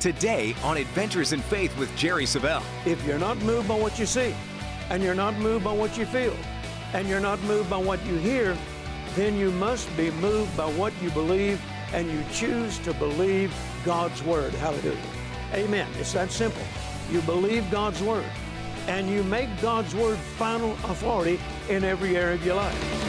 Today on Adventures in Faith with Jerry Savelle. If you're not moved by what you see, and you're not moved by what you feel, and you're not moved by what you hear, then you must be moved by what you believe, and you choose to believe God's Word. Hallelujah. Amen. It's that simple. You believe God's Word, and you make God's Word final authority in every area of your life.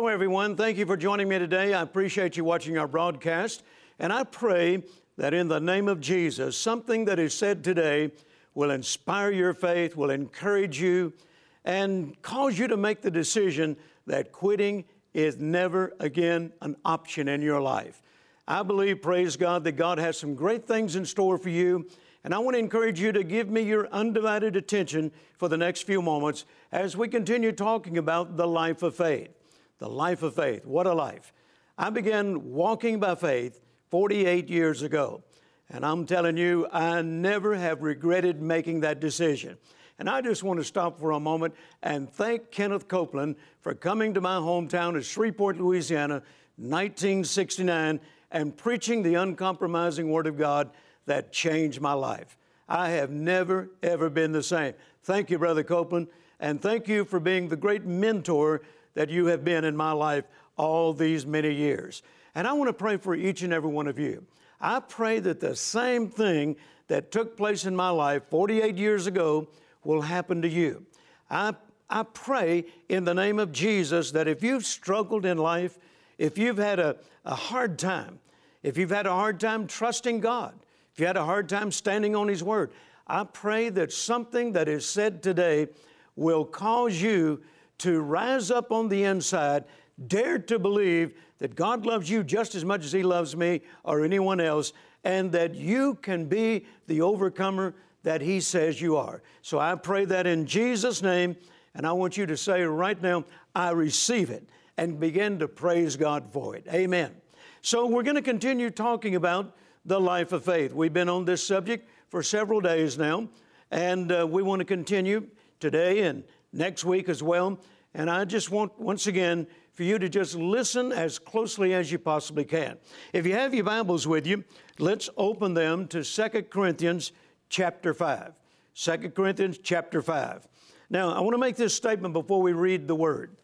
Hello, everyone. Thank you for joining me today. I appreciate you watching our broadcast. And I pray that in the name of Jesus, something that is said today will inspire your faith, will encourage you, and cause you to make the decision that quitting is never again an option in your life. I believe, praise God, that God has some great things in store for you. And I want to encourage you to give me your undivided attention for the next few moments as we continue talking about the life of faith. The life of faith. What a life. I began walking by faith 48 years ago. And I'm telling you, I never have regretted making that decision. And I just want to stop for a moment and thank Kenneth Copeland for coming to my hometown of Shreveport, Louisiana, 1969, and preaching the uncompromising Word of God that changed my life. I have never, ever been the same. Thank you, Brother Copeland, and thank you for being the great mentor that you have been in my life all these many years. And I want to pray for each and every one of you. I pray that the same thing that took place in my life 48 years ago will happen to you. I, I pray in the name of Jesus that if you've struggled in life, if you've had a, a hard time, if you've had a hard time trusting God, if you had a hard time standing on His Word, I pray that something that is said today will cause you to rise up on the inside, dare to believe that God loves you just as much as He loves me or anyone else, and that you can be the overcomer that He says you are. So I pray that in Jesus' name, and I want you to say right now, I receive it, and begin to praise God for it. Amen. So we're going to continue talking about the life of faith. We've been on this subject for several days now, and uh, we want to continue today and next week as well. And I just want, once again, for you to just listen as closely as you possibly can. If you have your Bibles with you, let's open them to 2 Corinthians chapter 5. 2 Corinthians chapter 5. Now, I want to make this statement before we read the Word.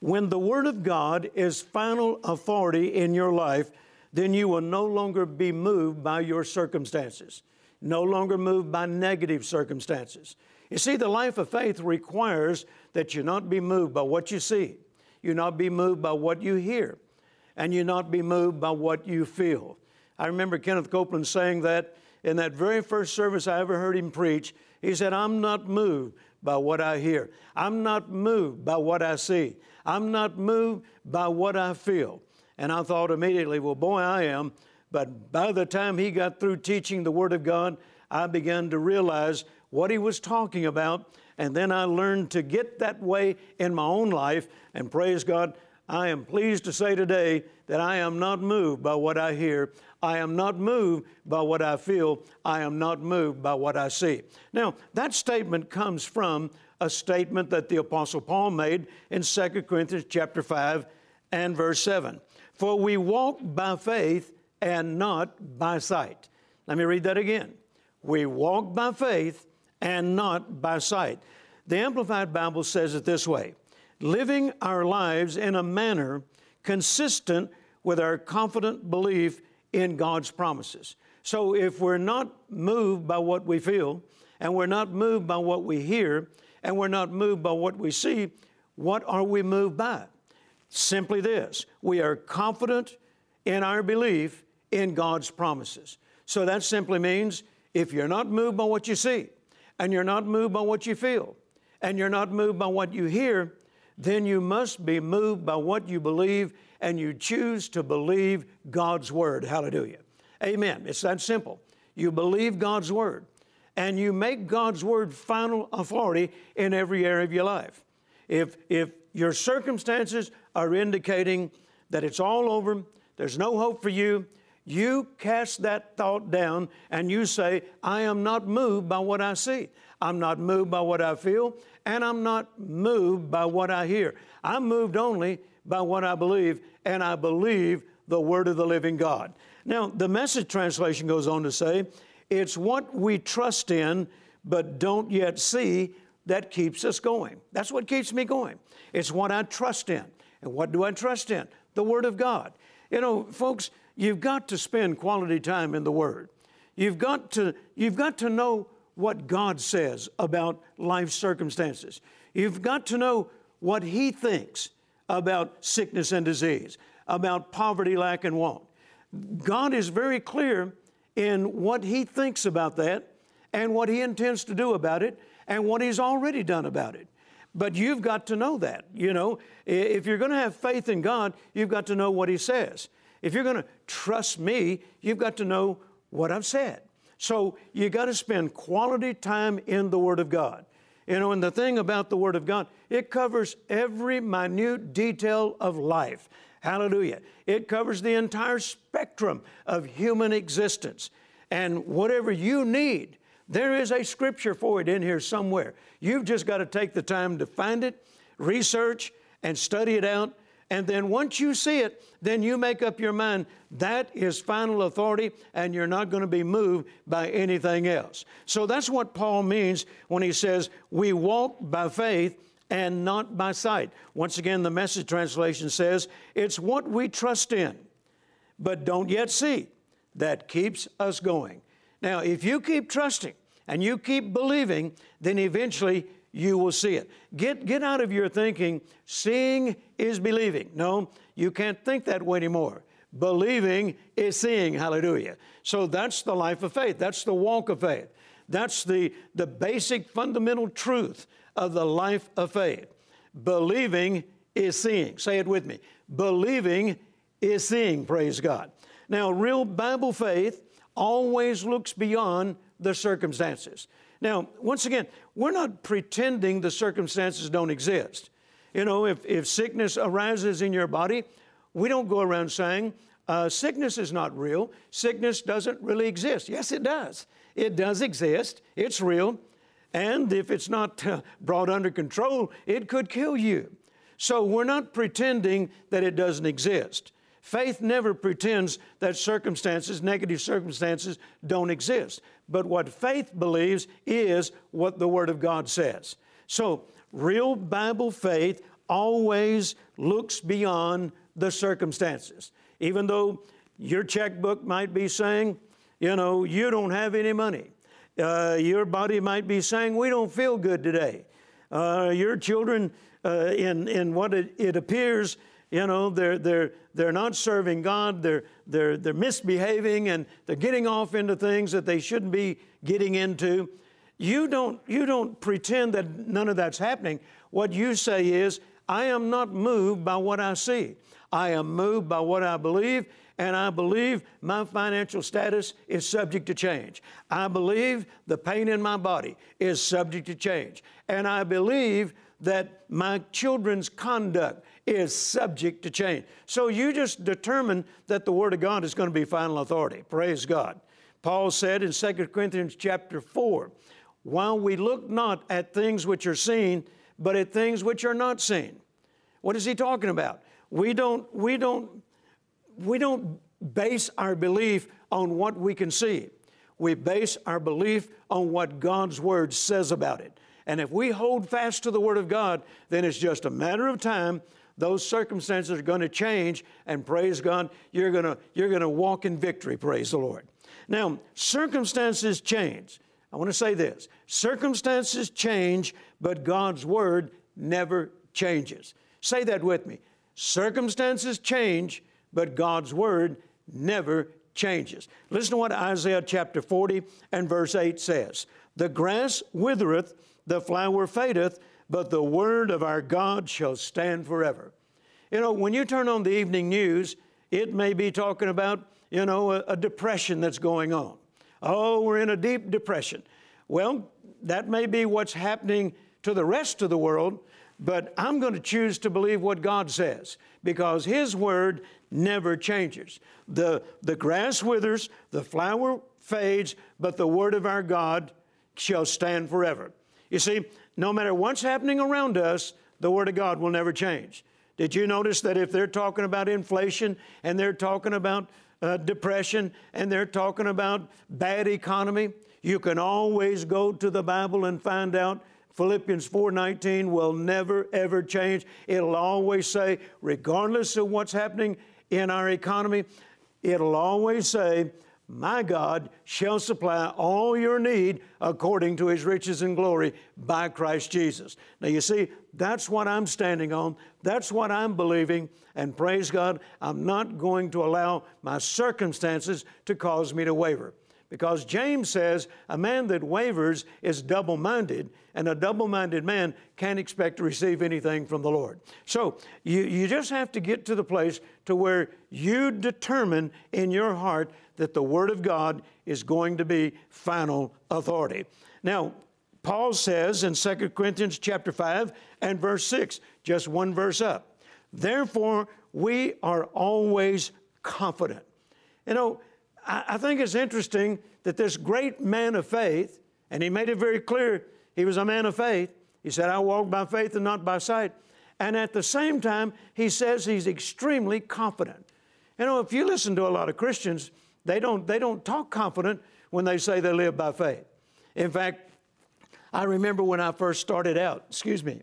When the Word of God is final authority in your life, then you will no longer be moved by your circumstances, no longer moved by negative circumstances. You see, the life of faith requires that you not be moved by what you see, you not be moved by what you hear, and you not be moved by what you feel. I remember Kenneth Copeland saying that in that very first service I ever heard him preach. He said, I'm not moved by what I hear. I'm not moved by what I see. I'm not moved by what I feel. And I thought immediately, well, boy, I am. But by the time he got through teaching the Word of God, I began to realize what he was talking about. And then I learned to get that way in my own life. And praise God, I am pleased to say today that I am not moved by what I hear. I am not moved by what I feel. I am not moved by what I see. Now, that statement comes from a statement that the Apostle Paul made in 2 Corinthians chapter 5 and verse 7. For we walk by faith and not by sight. Let me read that again. We walk by faith and not by sight. The Amplified Bible says it this way living our lives in a manner consistent with our confident belief in God's promises. So if we're not moved by what we feel, and we're not moved by what we hear, and we're not moved by what we see, what are we moved by? Simply this we are confident in our belief in God's promises. So that simply means if you're not moved by what you see, and you're not moved by what you feel, and you're not moved by what you hear, then you must be moved by what you believe and you choose to believe God's Word. Hallelujah. Amen. It's that simple. You believe God's Word and you make God's Word final authority in every area of your life. If, if your circumstances are indicating that it's all over, there's no hope for you, you cast that thought down and you say, I am not moved by what I see. I'm not moved by what I feel, and I'm not moved by what I hear. I'm moved only by what I believe, and I believe the Word of the living God. Now, the message translation goes on to say, It's what we trust in but don't yet see that keeps us going. That's what keeps me going. It's what I trust in. And what do I trust in? The Word of God. You know, folks, you've got to spend quality time in the Word. You've got to, you've got to know what God says about life circumstances. You've got to know what He thinks about sickness and disease, about poverty, lack, and want. God is very clear in what He thinks about that and what He intends to do about it and what He's already done about it. But you've got to know that. You know, if you're going to have faith in God, you've got to know what He says. If you're going to trust me, you've got to know what I've said. So you got to spend quality time in the Word of God. You know, and the thing about the Word of God, it covers every minute detail of life. Hallelujah. It covers the entire spectrum of human existence. And whatever you need, there is a scripture for it in here somewhere. You've just got to take the time to find it, research, and study it out. And then once you see it, then you make up your mind that is final authority and you're not going to be moved by anything else. So that's what Paul means when he says, We walk by faith and not by sight. Once again, the message translation says, It's what we trust in, but don't yet see, that keeps us going. Now, if you keep trusting, and you keep believing, then eventually you will see it. Get, get out of your thinking, seeing is believing. No, you can't think that way anymore. Believing is seeing. Hallelujah. So that's the life of faith. That's the walk of faith. That's the, the basic fundamental truth of the life of faith. Believing is seeing. Say it with me. Believing is seeing. Praise God. Now, real Bible faith always looks beyond the circumstances. Now, once again, we're not pretending the circumstances don't exist. You know, if, if sickness arises in your body, we don't go around saying, uh, sickness is not real. Sickness doesn't really exist. Yes, it does. It does exist. It's real. And if it's not uh, brought under control, it could kill you. So we're not pretending that it doesn't exist. Faith never pretends that circumstances, negative circumstances, don't exist. But what faith believes is what the Word of God says. So, real Bible faith always looks beyond the circumstances. Even though your checkbook might be saying, you know, you don't have any money. Uh, your body might be saying, we don't feel good today. Uh, your children, uh, in, in what it, it appears, you know, they're, they're, they're not serving God, they're, they're, they're misbehaving, and they're getting off into things that they shouldn't be getting into. You don't, you don't pretend that none of that's happening. What you say is, I am not moved by what I see. I am moved by what I believe, and I believe my financial status is subject to change. I believe the pain in my body is subject to change. And I believe that my children's conduct is subject to change. So you just determine that the Word of God is going to be final authority. Praise God. Paul said in 2 Corinthians chapter 4, while we look not at things which are seen, but at things which are not seen. What is he talking about? We don't, we don't, we don't base our belief on what we can see. We base our belief on what God's Word says about it. And if we hold fast to the Word of God, then it's just a matter of time those circumstances are going to change, and praise God, you're going to, you're going to walk in victory, praise the Lord. Now, circumstances change. I want to say this circumstances change, but God's Word never changes. Say that with me. Circumstances change, but God's Word never changes. Listen to what Isaiah chapter 40 and verse 8 says The grass withereth, the flower fadeth, but the word of our God shall stand forever. You know, when you turn on the evening news, it may be talking about, you know, a, a depression that's going on. Oh, we're in a deep depression. Well, that may be what's happening to the rest of the world, but I'm going to choose to believe what God says because His Word never changes. The, the grass withers, the flower fades, but the Word of our God shall stand forever. You see, no matter what's happening around us, the Word of God will never change. Did you notice that if they're talking about inflation and they're talking about uh, depression and they're talking about bad economy, you can always go to the Bible and find out Philippians 4:19 will never ever change. It'll always say regardless of what's happening in our economy, it'll always say my God shall supply all your need according to his riches and glory by Christ Jesus. Now, you see, that's what I'm standing on. That's what I'm believing. And praise God, I'm not going to allow my circumstances to cause me to waver. Because James says a man that wavers is double minded, and a double minded man can't expect to receive anything from the Lord. So you, you just have to get to the place to where you determine in your heart that the Word of God is going to be final authority. Now, Paul says in 2 Corinthians chapter 5 and verse 6, just one verse up, therefore we are always confident. You know, I, I think it's interesting that this great man of faith, and he made it very clear he was a man of faith. He said, I walk by faith and not by sight. And at the same time, he says he's extremely confident. You know, if you listen to a lot of Christians, they don't, they don't talk confident when they say they live by faith. In fact, I remember when I first started out, excuse me,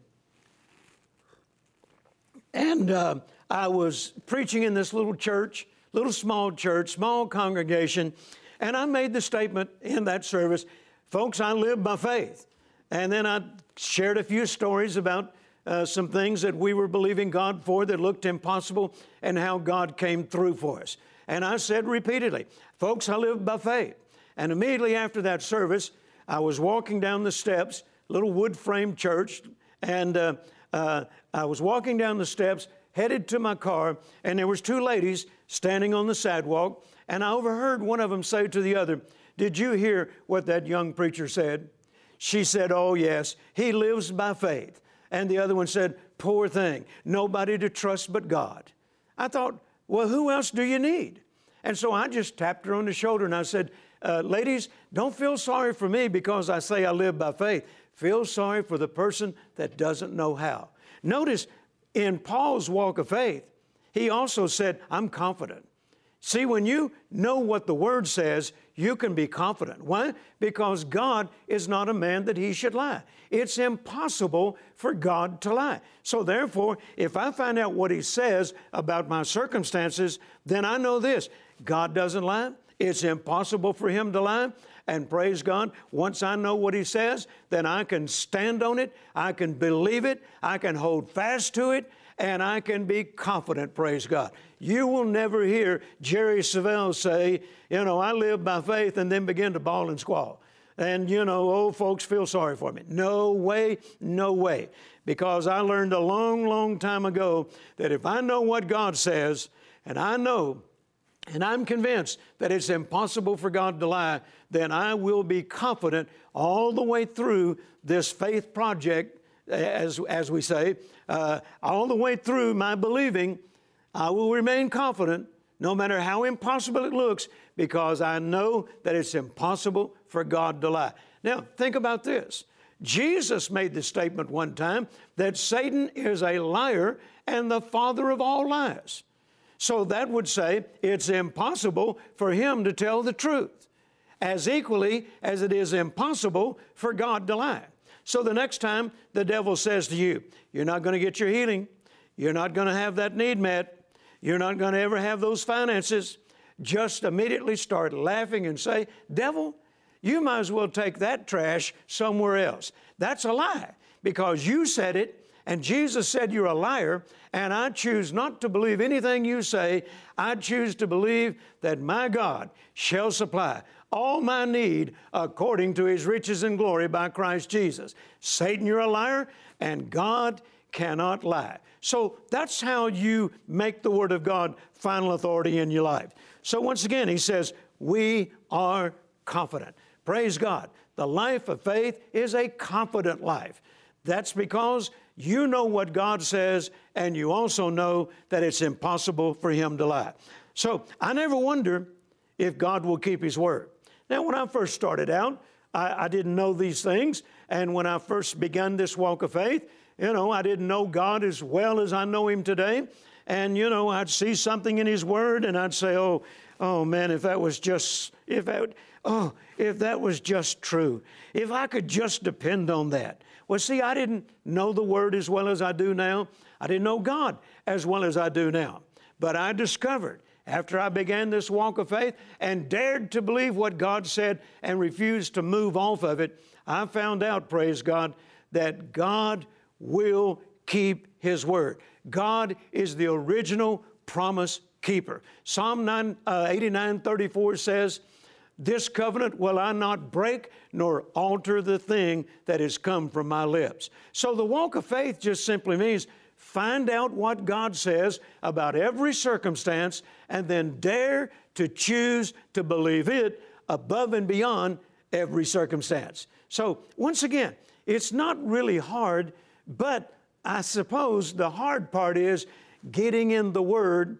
and uh, I was preaching in this little church, little small church, small congregation, and I made the statement in that service, folks, I live by faith. And then I shared a few stories about uh, some things that we were believing God for that looked impossible and how God came through for us. And I said repeatedly, folks, I live by faith. And immediately after that service, I was walking down the steps, little wood frame church, and uh, uh, I was walking down the steps, headed to my car, and there was two ladies standing on the sidewalk, and I overheard one of them say to the other, "Did you hear what that young preacher said?" She said, "Oh yes, he lives by faith." And the other one said, "Poor thing, nobody to trust but God." I thought, well, who else do you need? And so I just tapped her on the shoulder and I said, uh, Ladies, don't feel sorry for me because I say I live by faith. Feel sorry for the person that doesn't know how. Notice in Paul's walk of faith, he also said, I'm confident. See, when you know what the Word says, you can be confident. Why? Because God is not a man that he should lie. It's impossible for God to lie. So, therefore, if I find out what he says about my circumstances, then I know this God doesn't lie. It's impossible for him to lie. And praise God, once I know what He says, then I can stand on it, I can believe it, I can hold fast to it, and I can be confident, praise God. You will never hear Jerry Savelle say, you know, I live by faith and then begin to bawl and squall. And, you know, old folks feel sorry for me. No way, no way. Because I learned a long, long time ago that if I know what God says, and I know and I'm convinced that it's impossible for God to lie, then I will be confident all the way through this faith project, as, as we say, uh, all the way through my believing I will remain confident no matter how impossible it looks because I know that it's impossible for God to lie. Now, think about this. Jesus made the statement one time that Satan is a liar and the father of all lies. So that would say it's impossible for him to tell the truth, as equally as it is impossible for God to lie. So the next time the devil says to you, You're not going to get your healing, you're not going to have that need met, you're not going to ever have those finances. Just immediately start laughing and say, Devil, you might as well take that trash somewhere else. That's a lie because you said it and Jesus said you're a liar, and I choose not to believe anything you say. I choose to believe that my God shall supply all my need according to his riches and glory by Christ Jesus. Satan, you're a liar, and God cannot lie. So that's how you make the Word of God final authority in your life. So once again, he says, We are confident. Praise God. The life of faith is a confident life. That's because You know what God says, and you also know that it's impossible for Him to lie. So I never wonder if God will keep His word. Now, when I first started out, I, I didn't know these things. And when I first began this walk of faith, you know, I didn't know God as well as I know Him today. And, you know, I'd see something in His Word and I'd say, oh, oh man, if that was just, if that, oh, if that was just true, if I could just depend on that. Well, see, I didn't know the Word as well as I do now. I didn't know God as well as I do now. But I discovered after I began this walk of faith and dared to believe what God said and refused to move off of it, I found out, praise God, that God will keep His word. God is the original promise keeper. Psalm 9, uh, 89 34 says, This covenant will I not break nor alter the thing that has come from my lips. So the walk of faith just simply means find out what God says about every circumstance, and then dare to choose to believe it above and beyond every circumstance. So, once again, it's not really hard, but I suppose the hard part is getting in the Word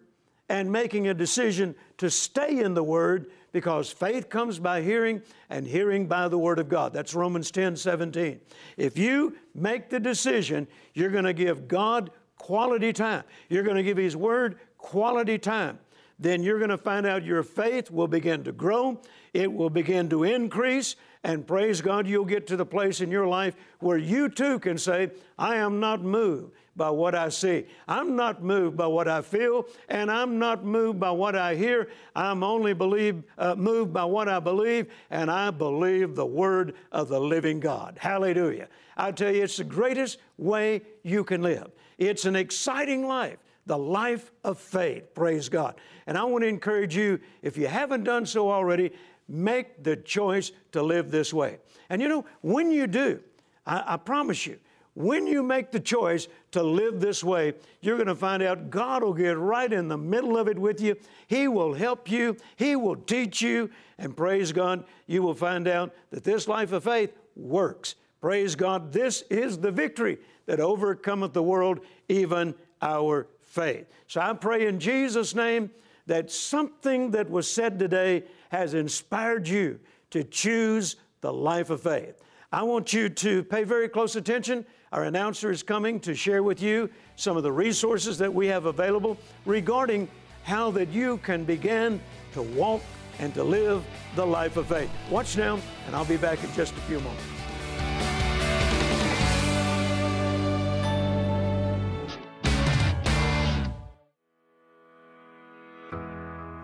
and making a decision to stay in the Word because faith comes by hearing and hearing by the Word of God. That's Romans 10 17. If you make the decision, you're going to give God quality time, you're going to give His Word quality time, then you're going to find out your faith will begin to grow, it will begin to increase, and praise God, you'll get to the place in your life where you too can say, I am not moved by what I see. I'm not moved by what I feel, and I'm not moved by what I hear. I'm only believe, uh, moved by what I believe, and I believe the Word of the living God. Hallelujah. I tell you, it's the greatest way you can live. It's an exciting life the life of faith. Praise God. And I want to encourage you, if you haven't done so already, make the choice to live this way. And you know, when you do, I, I promise you, when you make the choice to live this way, you're going to find out God will get right in the middle of it with you. He will help you, He will teach you, and praise God, you will find out that this life of faith works. Praise God, this is the victory that overcometh the world, even our faith. So I pray in Jesus' name that something that was said today has inspired you to choose the life of faith. I want you to pay very close attention. Our announcer is coming to share with you some of the resources that we have available regarding how that you can begin to walk and to live the life of faith. Watch now, and I'll be back in just a few moments.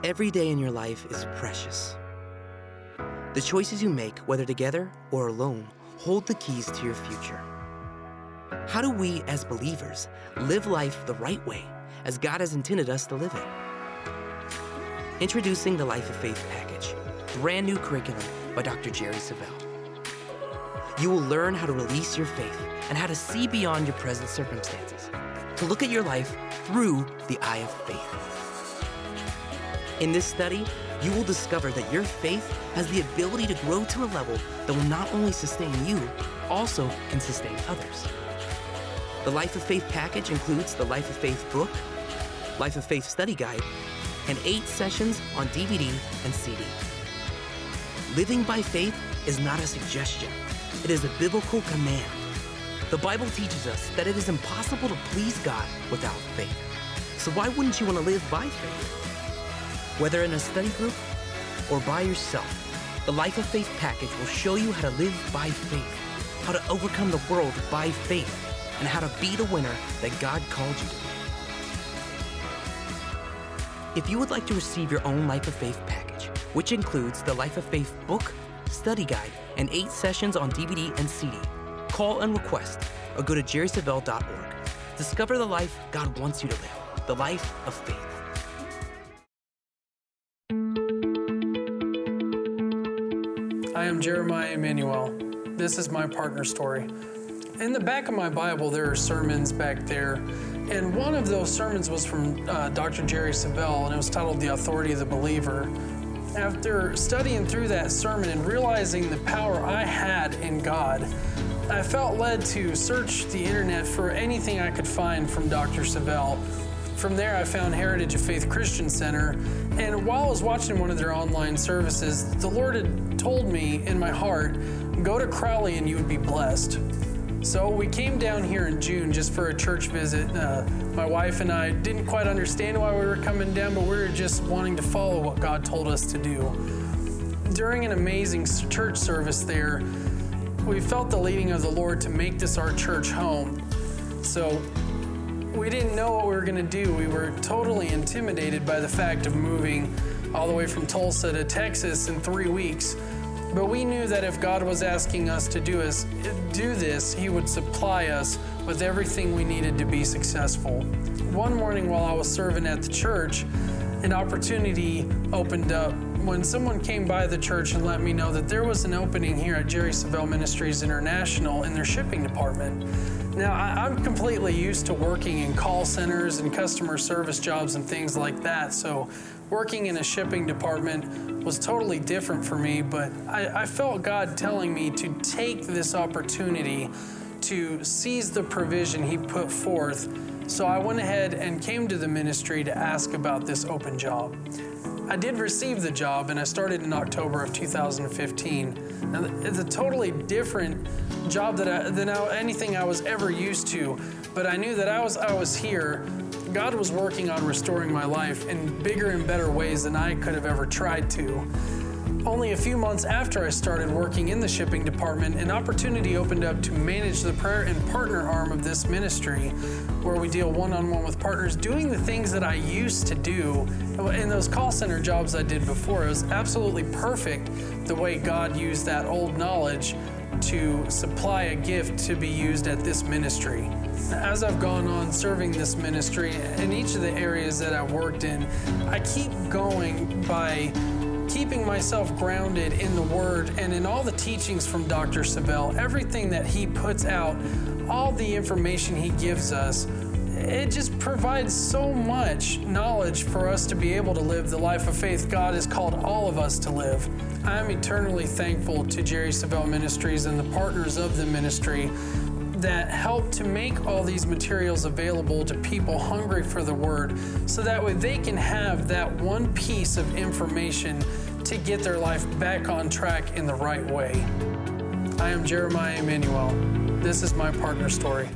Every day in your life is precious. The choices you make, whether together or alone, hold the keys to your future. How do we, as believers, live life the right way, as God has intended us to live it? Introducing the Life of Faith package, brand new curriculum by Dr. Jerry Savelle. You will learn how to release your faith and how to see beyond your present circumstances, to look at your life through the eye of faith. In this study, you will discover that your faith has the ability to grow to a level that will not only sustain you, also can sustain others. The Life of Faith package includes the Life of Faith book, Life of Faith study guide, and eight sessions on DVD and CD. Living by faith is not a suggestion, it is a biblical command. The Bible teaches us that it is impossible to please God without faith. So why wouldn't you want to live by faith? Whether in a study group or by yourself, the Life of Faith package will show you how to live by faith, how to overcome the world by faith, and how to be the winner that God called you to be. If you would like to receive your own Life of Faith package, which includes the Life of Faith book, study guide, and eight sessions on DVD and CD, call and request or go to jerrysavelle.org. Discover the life God wants you to live, the life of faith. Jeremiah Emmanuel. This is my partner story. In the back of my Bible, there are sermons back there, and one of those sermons was from uh, Dr. Jerry Savelle, and it was titled The Authority of the Believer. After studying through that sermon and realizing the power I had in God, I felt led to search the internet for anything I could find from Dr. Savelle. From there, I found Heritage of Faith Christian Center, and while I was watching one of their online services, the Lord had told me in my heart, go to Crowley and you would be blessed. So we came down here in June just for a church visit. Uh, my wife and I didn't quite understand why we were coming down, but we were just wanting to follow what God told us to do. During an amazing church service there, we felt the leading of the Lord to make this our church home. So we didn't know what we were going to do. We were totally intimidated by the fact of moving all the way from Tulsa to Texas in three weeks. But we knew that if God was asking us to do, us, do this, He would supply us with everything we needed to be successful. One morning while I was serving at the church, an opportunity opened up when someone came by the church and let me know that there was an opening here at Jerry Savelle Ministries International in their shipping department. Now, I, am completely used to working in call centers and customer service jobs and things like that, so working in a shipping department was totally different for me, but I, I felt God telling me to take this opportunity to seize the provision He put forth. So I went ahead and came to the ministry to ask about this open job. I did receive the job and I started in October of 2015. Now, it's a totally different job that I, than I, anything I was ever used to, but I knew that I was, I was here. God was working on restoring my life in bigger and better ways than I could have ever tried to. Only a few months after I started working in the shipping department, an opportunity opened up to manage the prayer and partner arm of this ministry, where we deal one on one with partners, doing the things that I used to do in those call center jobs I did before. It was absolutely perfect the way God used that old knowledge to supply a gift to be used at this ministry. As I've gone on serving this ministry in each of the areas that I've worked in, I keep going by keeping myself grounded in the Word and in all the teachings from Dr. Savelle, everything that he puts out, all the information he gives us, it just provides so much knowledge for us to be able to live the life of faith God has called all of us to live. I'm eternally thankful to Jerry Savelle Ministries and the partners of the ministry that help to make all these materials available to people hungry for the Word so that way they can have that one piece of information to get their life back on track in the right way. I am Jeremiah Emmanuel. This is my partner story.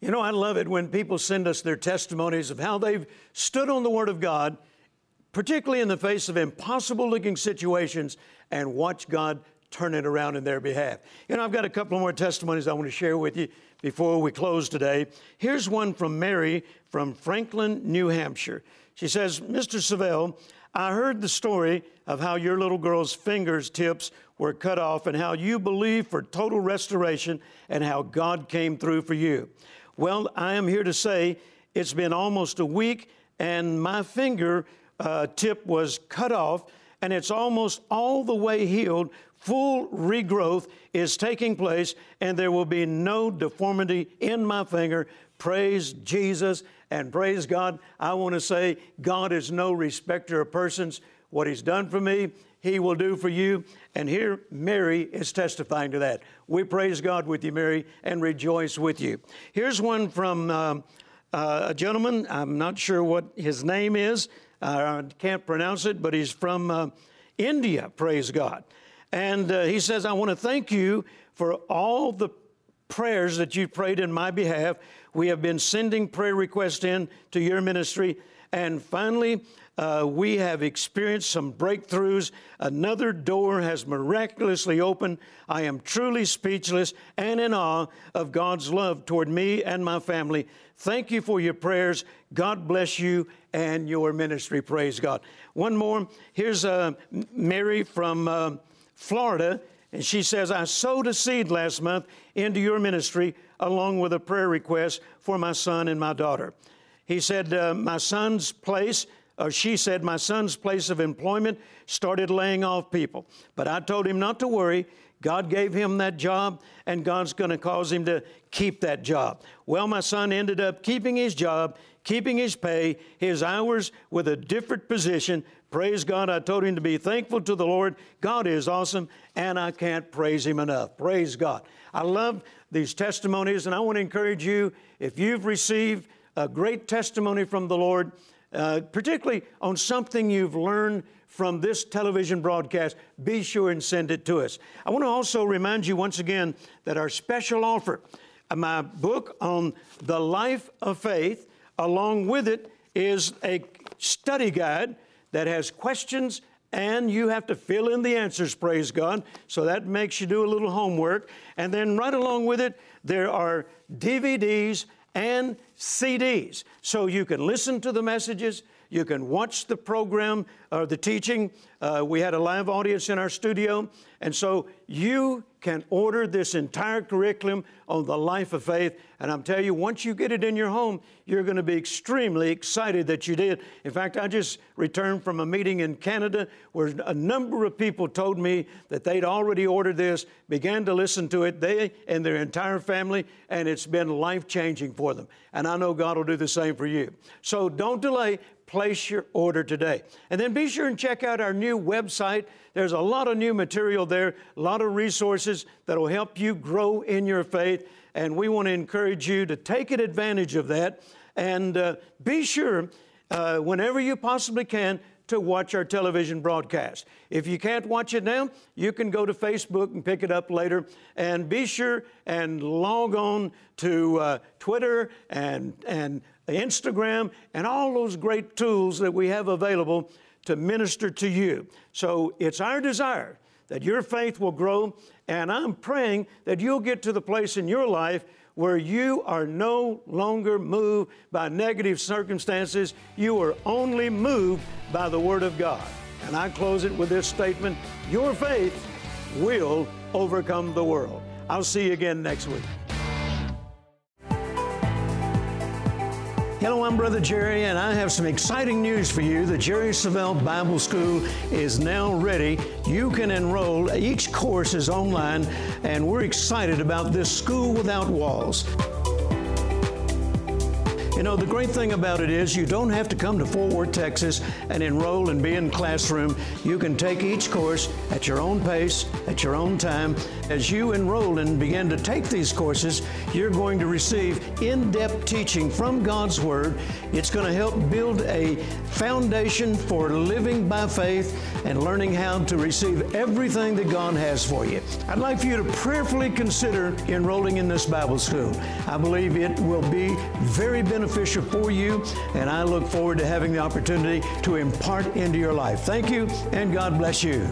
You know, I love it when people send us their testimonies of how they've stood on the Word of God, particularly in the face of impossible looking situations, and watch God turn it around in their behalf. You know, I've got a couple more testimonies I want to share with you before we close today. Here's one from Mary from Franklin, New Hampshire. She says, Mr. Savelle, I heard the story of how your little girl's fingers tips were cut off and how you believe for total restoration and how God came through for you. Well, I am here to say it's been almost a week and my finger uh, tip was cut off and it's almost all the way healed full regrowth is taking place, and there will be no deformity in my finger. Praise Jesus and praise God. I want to say, God is no respecter of persons. What He's done for me, He will do for you. And here, Mary is testifying to that. We praise God with you, Mary, and rejoice with you. Here's one from um, uh, a gentleman. I'm not sure what his name is. I can't pronounce it, but he's from uh, India, praise God. And uh, he says, I want to thank you for all the prayers that you prayed in my behalf. We have been sending prayer requests in to your ministry. And finally, uh, we have experienced some breakthroughs. Another door has miraculously opened. I am truly speechless and in awe of God's love toward me and my family. Thank you for your prayers. God bless you and your ministry. Praise God. One more. Here's uh, Mary from. Uh, Florida, and she says, I sowed a seed last month into your ministry along with a prayer request for my son and my daughter. He said, uh, My son's place, or she said, My son's place of employment started laying off people. But I told him not to worry. God gave him that job, and God's going to cause him to keep that job. Well, my son ended up keeping his job, keeping his pay, his hours with a different position. Praise God. I told him to be thankful to the Lord. God is awesome, and I can't praise him enough. Praise God. I love these testimonies, and I want to encourage you if you've received a great testimony from the Lord, uh, particularly on something you've learned from this television broadcast, be sure and send it to us. I want to also remind you once again that our special offer, uh, my book on the life of faith, along with it is a study guide that has questions and you have to fill in the answers, praise God. So that makes you do a little homework. And then right along with it, there are DVDs and CDs. So you can listen to the messages, you can watch the program or the teaching. Uh, we had a live audience in our studio. And so you can order this entire curriculum on the life of faith. And I'm telling you, once you get it in your home, you're going to be extremely excited that you did. In fact, I just returned from a meeting in Canada where a number of people told me that they'd already ordered this, began to listen to it, they and their entire family, and it's been life changing for them. And I know God will do the same for you. So don't delay place your order today. And then be sure and check out our new website. There's a lot of new material there, a lot of resources that will help you grow in your faith. And we want to encourage you to take advantage of that. And uh, be sure, uh, whenever you possibly can, to watch our television broadcast. If you can't watch it now, you can go to Facebook and pick it up later. And be sure and log on to uh, Twitter and, and Instagram, and all those great tools that we have available to minister to you. So it's our desire that your faith will grow, and I'm praying that you'll get to the place in your life where you are no longer moved by negative circumstances. You are only moved by the Word of God. And I close it with this statement Your faith will overcome the world. I'll see you again next week. Hello, I'm Brother Jerry, and I have some exciting news for you. The Jerry Savelle Bible School is now ready. You can enroll. Each course is online, and we're excited about this school without walls. You know, the great thing about it is you don't have to come to Fort Worth, Texas and enroll and be in classroom. You can take each course at your own pace, at your own time. As you enroll and begin to take these courses, you're going to receive in-depth teaching from God's Word. It's going to help build a foundation for living by faith and learning how to receive everything that God has for you. I'd like for you to prayerfully consider enrolling in this Bible school. I believe it will be very beneficial beneficial for you, and I look forward to having the opportunity to impart into your life. Thank you, and God bless you.